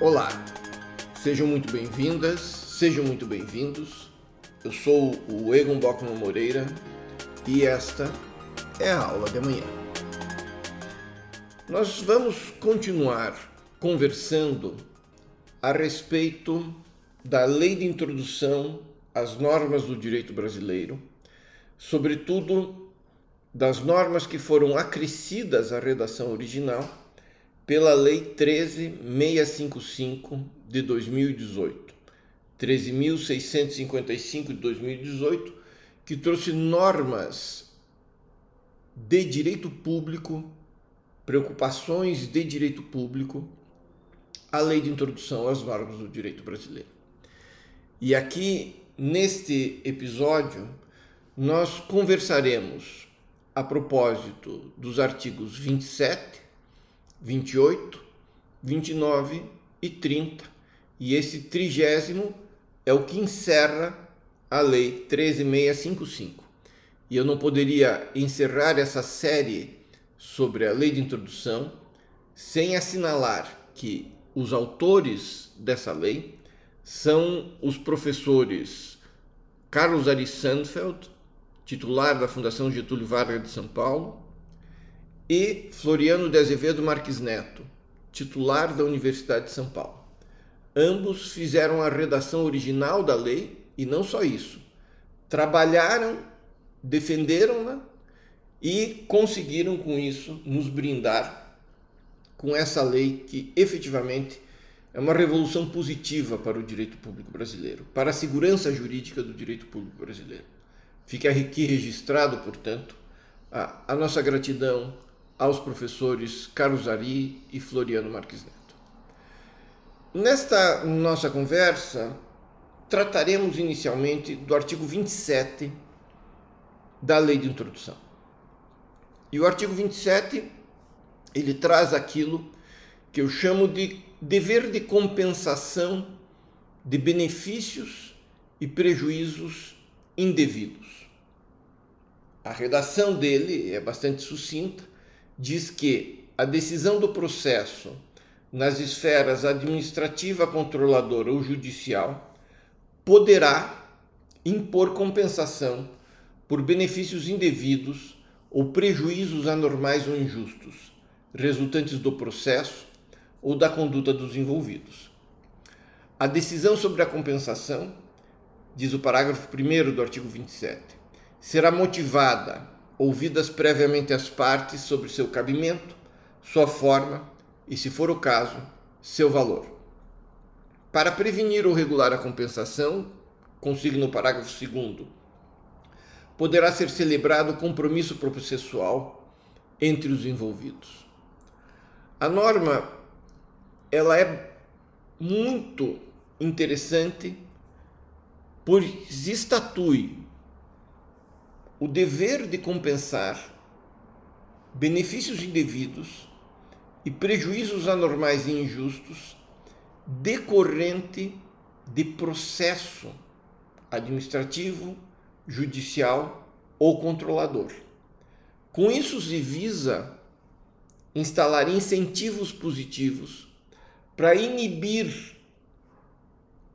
Olá, sejam muito bem-vindas, sejam muito bem-vindos. Eu sou o Egon Bockman Moreira e esta é a aula de amanhã. Nós vamos continuar conversando a respeito da Lei de Introdução às Normas do Direito Brasileiro, sobretudo das normas que foram acrescidas à redação original pela Lei 13655 de 2018, 13.655 de 2018, que trouxe normas de direito público, preocupações de direito público, à Lei de Introdução às Normas do Direito Brasileiro. E aqui, neste episódio, nós conversaremos a propósito dos artigos 27, 28, 29 e 30. E esse trigésimo é o que encerra a Lei 13655. E eu não poderia encerrar essa série sobre a Lei de Introdução sem assinalar que os autores dessa lei são os professores Carlos Ari Sandfeld, titular da Fundação Getúlio Vargas de São Paulo, e Floriano de Azevedo Marques Neto, titular da Universidade de São Paulo. Ambos fizeram a redação original da lei e não só isso, trabalharam, defenderam-na e conseguiram com isso nos brindar com essa lei que efetivamente é uma revolução positiva para o direito público brasileiro, para a segurança jurídica do direito público brasileiro. Fica aqui registrado, portanto, a, a nossa gratidão aos professores Carlos Ari e Floriano Marques Neto. Nesta nossa conversa, trataremos inicialmente do artigo 27 da Lei de Introdução. E o artigo 27, ele traz aquilo que eu chamo de dever de compensação de benefícios e prejuízos indevidos a redação dele é bastante sucinta, diz que a decisão do processo nas esferas administrativa, controladora ou judicial poderá impor compensação por benefícios indevidos ou prejuízos anormais ou injustos, resultantes do processo ou da conduta dos envolvidos. A decisão sobre a compensação, diz o parágrafo 1 do artigo 27, será motivada, ouvidas previamente as partes sobre seu cabimento, sua forma e, se for o caso, seu valor. Para prevenir ou regular a compensação, consigna o parágrafo 2 poderá ser celebrado compromisso processual entre os envolvidos. A norma ela é muito interessante pois estatui o dever de compensar benefícios indevidos e prejuízos anormais e injustos decorrente de processo administrativo, judicial ou controlador. Com isso se visa instalar incentivos positivos para inibir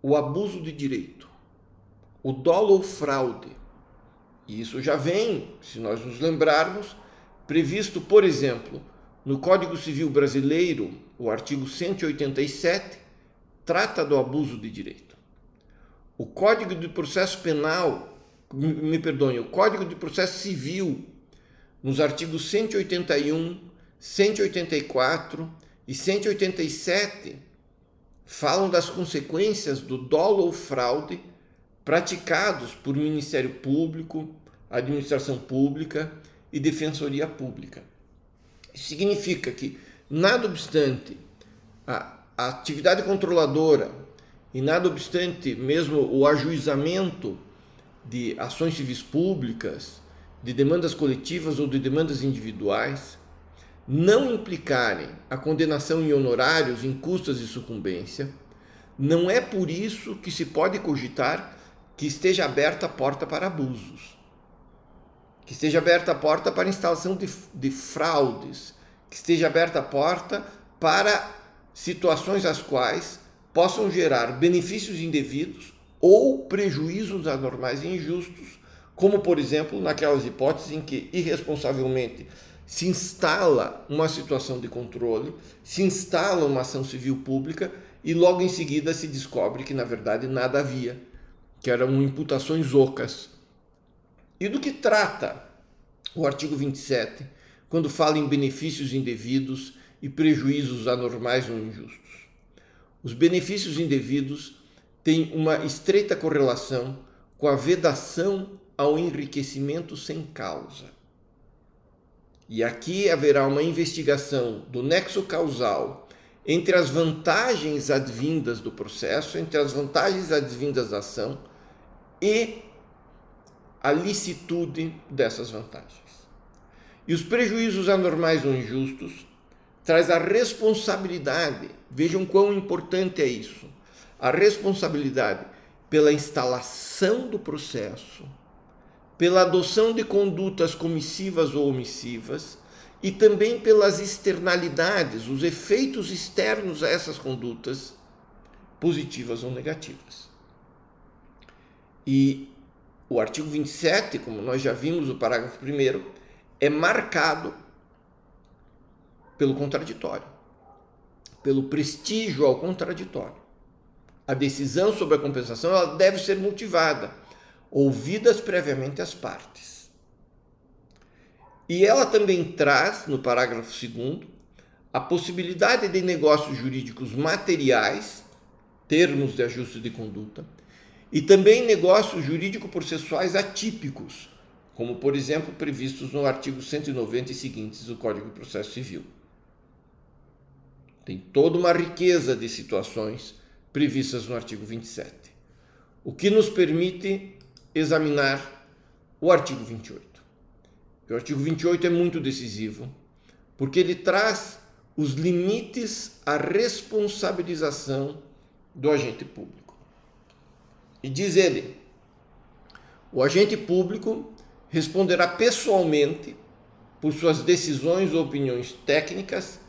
o abuso de direito, o dolo ou fraude, e isso já vem, se nós nos lembrarmos, previsto, por exemplo, no Código Civil Brasileiro, o artigo 187 trata do abuso de direito. O Código de Processo Penal, me perdoe, o Código de Processo Civil, nos artigos 181, 184 e 187, falam das consequências do dolo ou fraude praticados por Ministério Público, Administração Pública e Defensoria Pública. Isso significa que, nada obstante a, atividade controladora e nada obstante mesmo o ajuizamento de ações civis públicas, de demandas coletivas ou de demandas individuais, não implicarem a condenação em honorários, em custas e sucumbência, não é por isso que se pode cogitar que esteja aberta a porta para abusos, que esteja aberta a porta para instalação de, de fraudes, que esteja aberta a porta para situações as quais possam gerar benefícios indevidos ou prejuízos anormais e injustos, como por exemplo naquelas hipóteses em que irresponsavelmente se instala uma situação de controle, se instala uma ação civil pública e logo em seguida se descobre que na verdade nada havia, que eram imputações ocas. E do que trata o artigo 27 quando fala em benefícios indevidos e prejuízos anormais ou injustos? Os benefícios indevidos têm uma estreita correlação com a vedação ao enriquecimento sem causa. E aqui haverá uma investigação do nexo causal entre as vantagens advindas do processo, entre as vantagens advindas da ação e a licitude dessas vantagens. E os prejuízos anormais ou injustos traz a responsabilidade. Vejam quão importante é isso. A responsabilidade pela instalação do processo, pela adoção de condutas comissivas ou omissivas e também pelas externalidades, os efeitos externos a essas condutas, positivas ou negativas. E o artigo 27, como nós já vimos, o parágrafo 1, é marcado pelo contraditório, pelo prestígio ao contraditório. A decisão sobre a compensação ela deve ser motivada ouvidas previamente as partes. E ela também traz, no parágrafo 2, a possibilidade de negócios jurídicos materiais, termos de ajuste de conduta, e também negócios jurídico-processuais atípicos, como, por exemplo, previstos no artigo 190 e seguintes do Código de Processo Civil. Tem toda uma riqueza de situações previstas no artigo 27, o que nos permite examinar o artigo 28. O artigo 28 é muito decisivo, porque ele traz os limites à responsabilização do agente público. E diz ele: o agente público responderá pessoalmente por suas decisões ou opiniões técnicas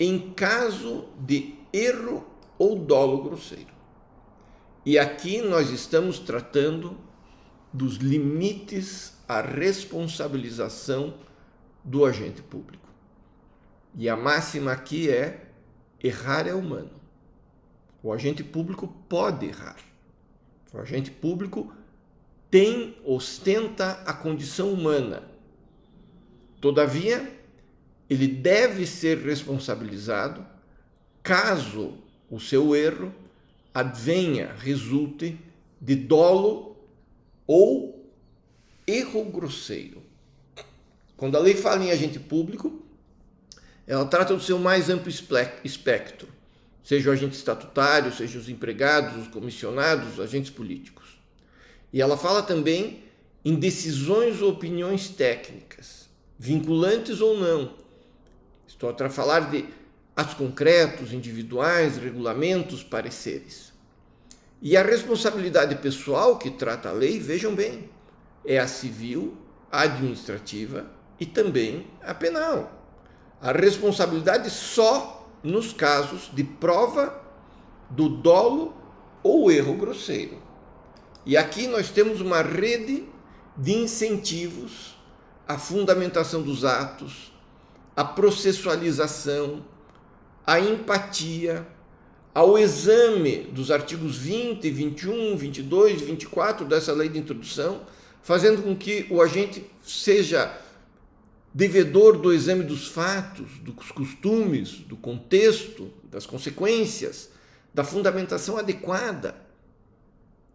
em caso de erro ou dolo grosseiro. E aqui nós estamos tratando dos limites à responsabilização do agente público. E a máxima aqui é: errar é humano. O agente público pode errar. O agente público tem, ostenta a condição humana. Todavia, ele deve ser responsabilizado caso o seu erro advenha, resulte de dolo ou erro grosseiro. Quando a lei fala em agente público, ela trata do seu mais amplo espectro, seja o agente estatutário, seja os empregados, os comissionados, os agentes políticos. E ela fala também em decisões ou opiniões técnicas, vinculantes ou não. Estou a falar de atos concretos, individuais, regulamentos, pareceres. E a responsabilidade pessoal que trata a lei, vejam bem, é a civil, a administrativa e também a penal. A responsabilidade só nos casos de prova do dolo ou erro grosseiro. E aqui nós temos uma rede de incentivos à fundamentação dos atos, à processualização, à empatia, ao exame dos artigos 20, 21, 22 e 24 dessa lei de introdução, fazendo com que o agente seja devedor do exame dos fatos, dos costumes, do contexto, das consequências, da fundamentação adequada.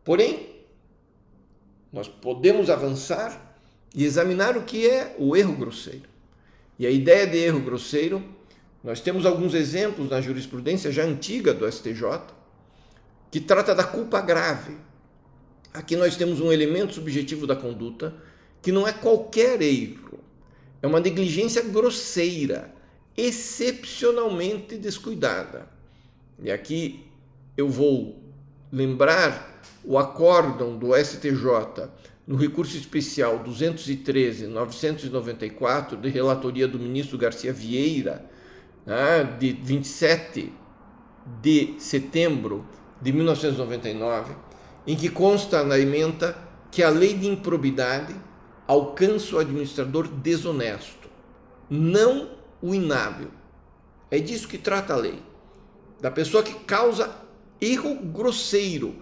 Porém, nós podemos avançar e examinar o que é o erro grosseiro. E a ideia de erro grosseiro nós temos alguns exemplos na jurisprudência já antiga do STJ que trata da culpa grave. Aqui nós temos um elemento subjetivo da conduta que não é qualquer erro, é uma negligência grosseira, excepcionalmente descuidada. E aqui eu vou lembrar o acórdão do STJ no recurso especial 213-994 de relatoria do ministro Garcia Vieira, né, de 27 de setembro de 1999, em que consta na emenda que a lei de improbidade alcança o administrador desonesto, não o inábil. É disso que trata a lei. Da pessoa que causa erro grosseiro,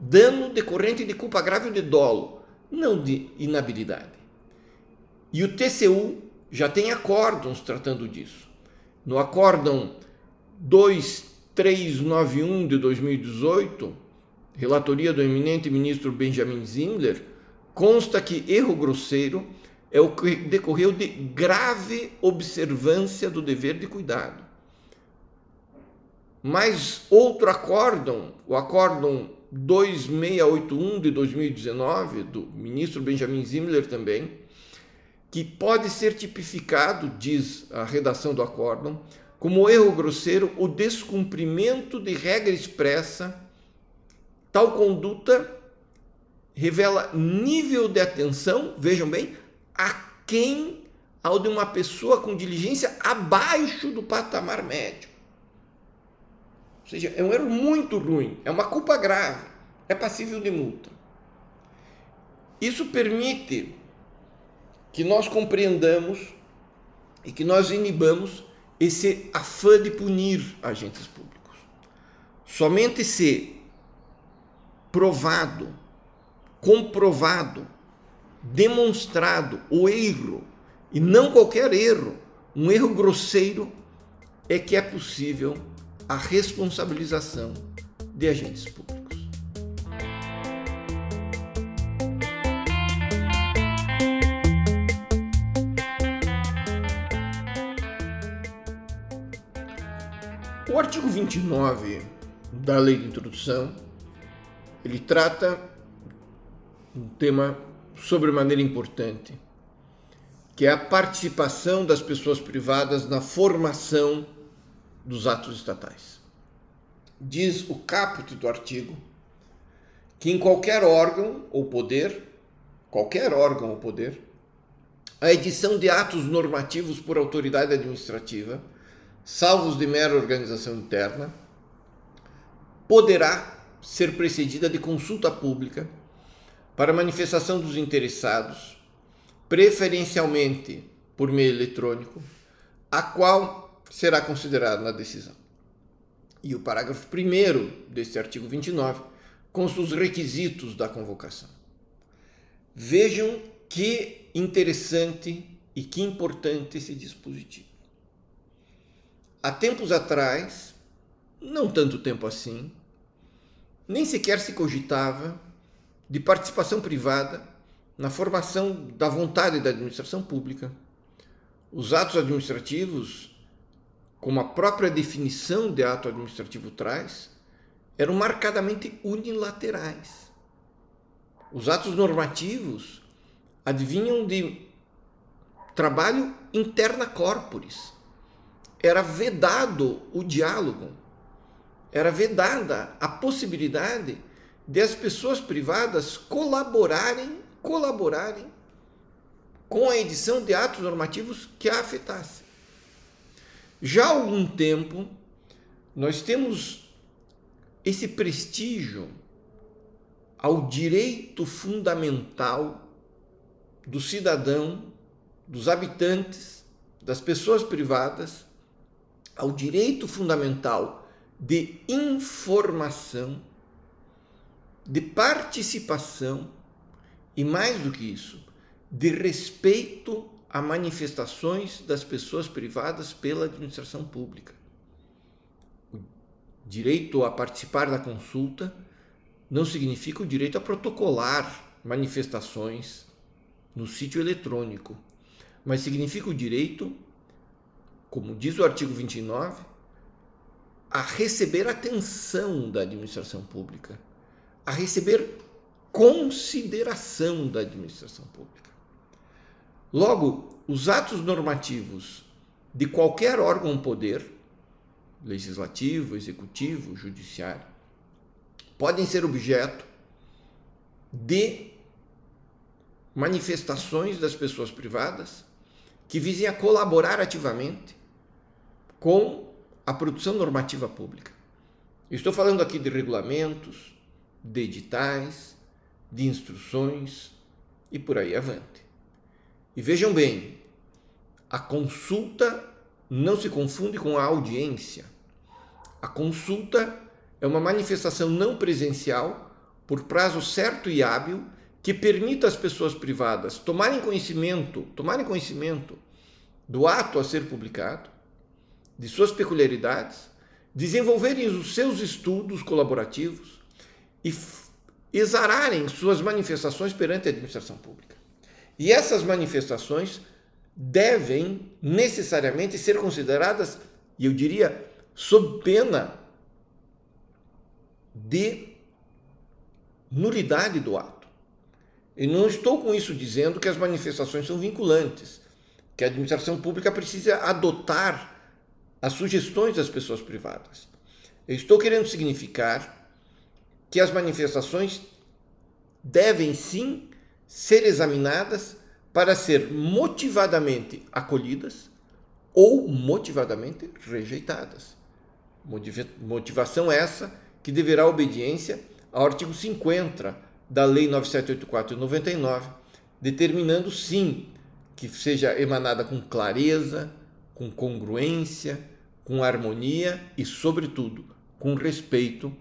dano decorrente de culpa grave ou de dolo, não de inabilidade. E o TCU já tem acórdons tratando disso. No acórdão 2391 de 2018, relatoria do eminente ministro Benjamin Zimler, consta que erro grosseiro é o que decorreu de grave observância do dever de cuidado. Mas outro acórdão, o acórdão 2681 de 2019, do ministro Benjamin Zimler também, que pode ser tipificado, diz a redação do acórdão, como erro grosseiro o descumprimento de regra expressa. Tal conduta revela nível de atenção, vejam bem, aquém ao de uma pessoa com diligência abaixo do patamar médio. Ou seja, é um erro muito ruim, é uma culpa grave, é passível de multa. Isso permite que nós compreendamos e que nós inibamos esse afã de punir agentes públicos. Somente se provado, comprovado, demonstrado o erro, e não qualquer erro, um erro grosseiro, é que é possível a responsabilização de agentes públicos. O artigo 29 da Lei de Introdução, ele trata um tema sobremaneira importante, que é a participação das pessoas privadas na formação dos atos estatais. Diz o caput do artigo que em qualquer órgão ou poder, qualquer órgão ou poder, a edição de atos normativos por autoridade administrativa salvos de mera organização interna, poderá ser precedida de consulta pública para manifestação dos interessados, preferencialmente por meio eletrônico, a qual será considerada na decisão. E o parágrafo 1 deste artigo 29 consta os requisitos da convocação. Vejam que interessante e que importante esse dispositivo há tempos atrás, não tanto tempo assim, nem sequer se cogitava de participação privada na formação da vontade da administração pública. Os atos administrativos, como a própria definição de ato administrativo traz, eram marcadamente unilaterais. Os atos normativos advinham de trabalho interna corporis era vedado o diálogo, era vedada a possibilidade de as pessoas privadas colaborarem, colaborarem com a edição de atos normativos que a afetassem. Já há algum tempo, nós temos esse prestígio ao direito fundamental do cidadão, dos habitantes, das pessoas privadas ao direito fundamental de informação, de participação e, mais do que isso, de respeito a manifestações das pessoas privadas pela administração pública. O direito a participar da consulta não significa o direito a protocolar manifestações no sítio eletrônico, mas significa o direito como diz o artigo 29, a receber atenção da administração pública, a receber consideração da administração pública. Logo, os atos normativos de qualquer órgão poder, legislativo, executivo, judiciário, podem ser objeto de manifestações das pessoas privadas que visem a colaborar ativamente com a produção normativa pública. Estou falando aqui de regulamentos, de editais, de instruções e por aí avante. E vejam bem, a consulta não se confunde com a audiência. A consulta é uma manifestação não presencial por prazo certo e hábil que permita às pessoas privadas tomarem conhecimento, tomarem conhecimento do ato a ser publicado, de suas peculiaridades, desenvolverem os seus estudos colaborativos e exararem suas manifestações perante a administração pública. E essas manifestações devem necessariamente ser consideradas, e eu diria, sob pena de nulidade do ato. E não estou com isso dizendo que as manifestações são vinculantes, que a administração pública precisa adotar as sugestões das pessoas privadas. Eu estou querendo significar que as manifestações devem sim ser examinadas para ser motivadamente acolhidas ou motivadamente rejeitadas. Motivação essa que deverá obediência ao artigo 50 da Lei 9784 de 99, determinando sim que seja emanada com clareza, com congruência, com harmonia e, sobretudo, com respeito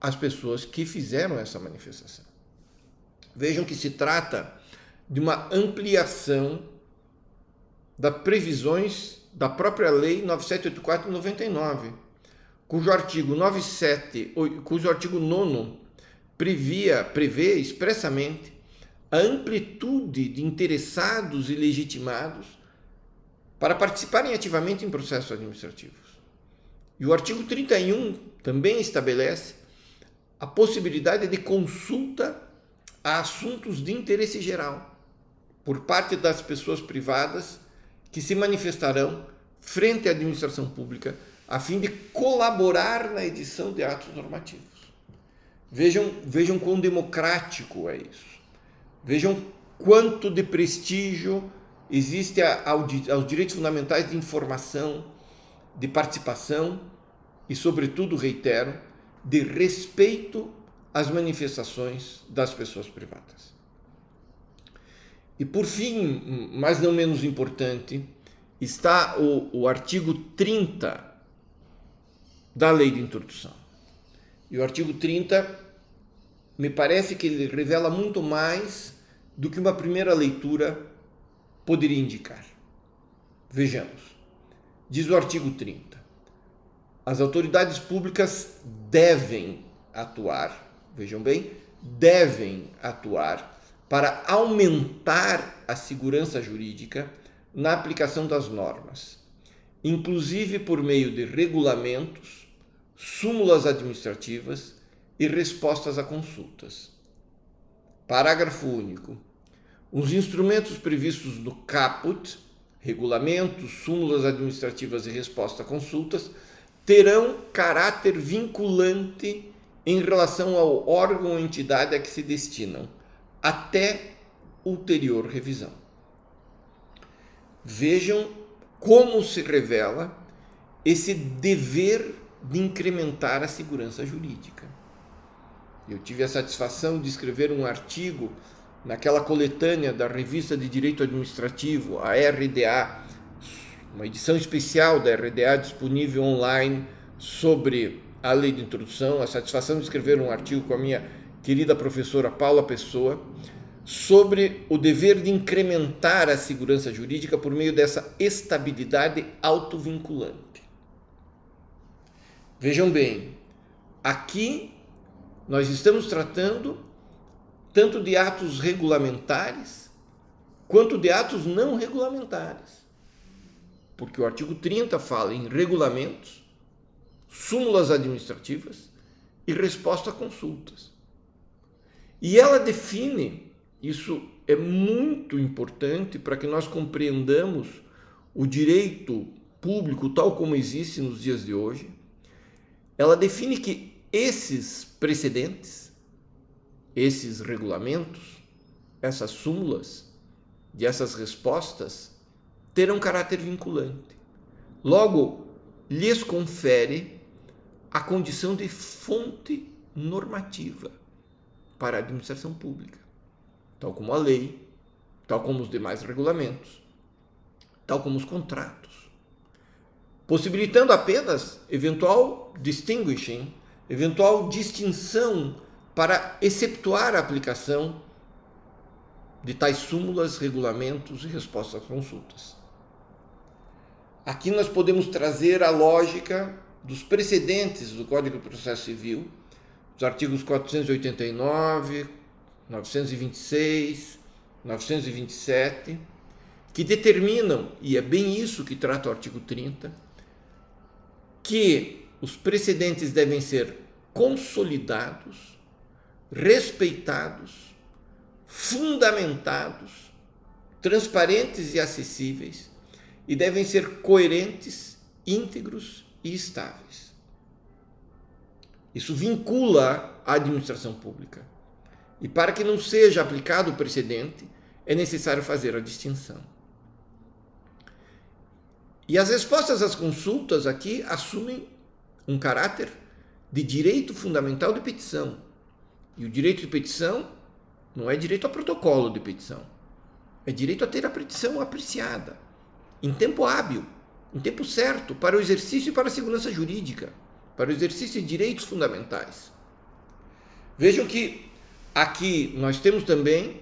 às pessoas que fizeram essa manifestação. Vejam que se trata de uma ampliação das previsões da própria Lei 9784 de 99 cujo artigo 97, cujo artigo 9 previa, prevê expressamente a amplitude de interessados e legitimados para participarem ativamente em processos administrativos. E o artigo 31 também estabelece a possibilidade de consulta a assuntos de interesse geral por parte das pessoas privadas que se manifestarão frente à administração pública a fim de colaborar na edição de atos normativos. Vejam, vejam quão democrático é isso. Vejam quanto de prestígio existe aos direitos fundamentais de informação, de participação e, sobretudo, reitero, de respeito às manifestações das pessoas privadas. E por fim, mas não menos importante, está o, o artigo 30 da lei de introdução. E o artigo 30 me parece que ele revela muito mais do que uma primeira leitura poderia indicar. Vejamos. Diz o artigo 30. As autoridades públicas devem atuar, vejam bem, devem atuar para aumentar a segurança jurídica na aplicação das normas, inclusive por meio de regulamentos súmulas administrativas e respostas a consultas. Parágrafo único. Os instrumentos previstos no caput, regulamentos, súmulas administrativas e resposta a consultas, terão caráter vinculante em relação ao órgão ou entidade a que se destinam, até ulterior revisão. Vejam como se revela esse dever de incrementar a segurança jurídica. Eu tive a satisfação de escrever um artigo naquela coletânea da Revista de Direito Administrativo, a RDA, uma edição especial da RDA disponível online sobre a lei de introdução, a satisfação de escrever um artigo com a minha querida professora Paula Pessoa sobre o dever de incrementar a segurança jurídica por meio dessa estabilidade autovinculante. Vejam bem, aqui nós estamos tratando tanto de atos regulamentares quanto de atos não regulamentares. Porque o artigo 30 fala em regulamentos, súmulas administrativas e resposta a consultas. E ela define, isso é muito importante para que nós compreendamos o direito público tal como existe nos dias de hoje, ela define que esses precedentes, esses regulamentos, essas súmulas e essas respostas terão caráter vinculante. Logo, lhes confere a condição de fonte normativa para a administração pública, tal como a lei, tal como os demais regulamentos, tal como os contratos, possibilitando apenas eventual distinguishing, eventual distinção para exceptuar a aplicação de tais súmulas, regulamentos e respostas às consultas. Aqui nós podemos trazer a lógica dos precedentes do Código de Processo Civil, os artigos 489, 926, 927, que determinam, e é bem isso que trata o artigo 30, que os precedentes devem ser consolidados, respeitados, fundamentados, transparentes e acessíveis, e devem ser coerentes, íntegros e estáveis. Isso vincula a administração pública. E para que não seja aplicado o precedente, é necessário fazer a distinção. E as respostas às consultas aqui assumem um caráter de direito fundamental de petição. E o direito de petição não é direito a protocolo de petição. É direito a ter a petição apreciada, em tempo hábil, em tempo certo, para o exercício e para a segurança jurídica, para o exercício de direitos fundamentais. Vejam que aqui nós temos também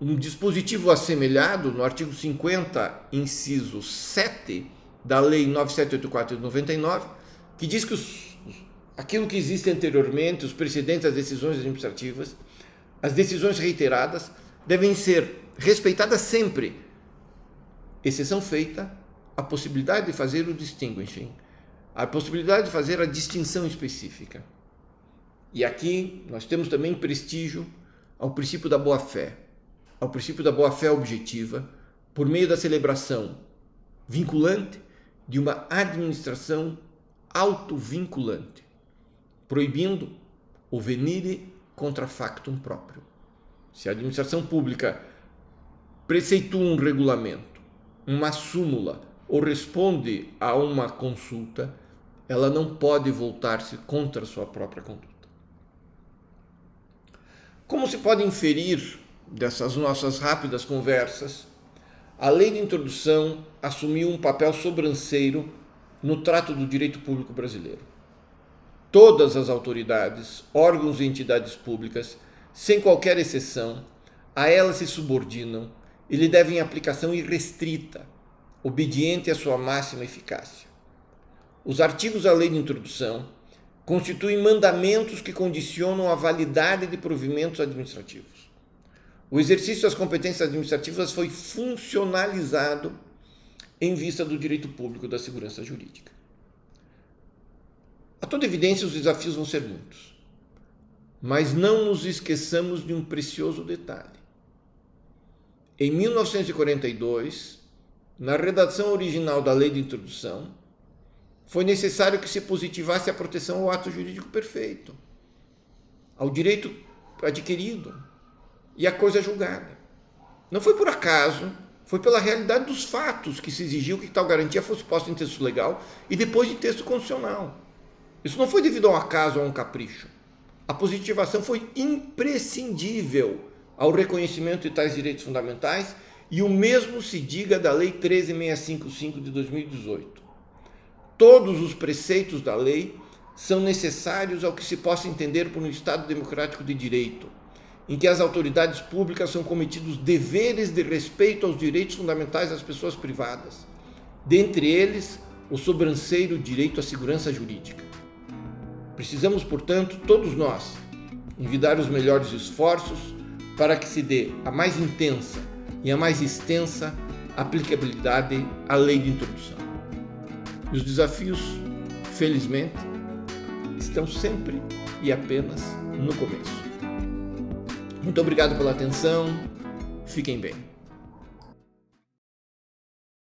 um dispositivo assemelhado no artigo 50, inciso 7 da Lei 9784 de 99, que diz que os, aquilo que existe anteriormente, os precedentes das decisões administrativas, as decisões reiteradas, devem ser respeitadas sempre, exceção feita a possibilidade de fazer o distinguishing, a possibilidade de fazer a distinção específica. E aqui nós temos também prestígio ao princípio da boa-fé, ao princípio da boa-fé objetiva, por meio da celebração vinculante de uma administração autovinculante, proibindo o venire contra factum próprio. Se a administração pública preceitua um regulamento, uma súmula ou responde a uma consulta, ela não pode voltar-se contra sua própria conduta. Como se pode inferir dessas nossas rápidas conversas, a lei de introdução assumiu um papel sobranceiro no trato do direito público brasileiro. Todas as autoridades, órgãos e entidades públicas, sem qualquer exceção, a ela se subordinam e lhe devem aplicação irrestrita, obediente à sua máxima eficácia. Os artigos da lei de introdução constituem mandamentos que condicionam a validade de provimentos administrativos. O exercício das competências administrativas foi funcionalizado em vista do direito público da segurança jurídica. A toda evidência, os desafios vão ser muitos. Mas não nos esqueçamos de um precioso detalhe. Em 1942, na redação original da Lei de Introdução, foi necessário que se positivasse a proteção ao ato jurídico perfeito, ao direito adquirido e à coisa julgada. Não foi por acaso foi pela realidade dos fatos que se exigiu que tal garantia fosse posta em texto legal e depois em texto constitucional. Isso não foi devido a um acaso ou a um capricho. A positivação foi imprescindível ao reconhecimento de tais direitos fundamentais e o mesmo se diga da Lei 13655 de 2018. Todos os preceitos da lei são necessários ao que se possa entender por um Estado democrático de direito em que as autoridades públicas são cometidos deveres de respeito aos direitos fundamentais das pessoas privadas, dentre eles o sobranceiro direito à segurança jurídica. Precisamos, portanto, todos nós, envidar os melhores esforços para que se dê a mais intensa e a mais extensa aplicabilidade à lei de introdução. E os desafios, felizmente, estão sempre e apenas no começo. Muito obrigado pela atenção. Fiquem bem.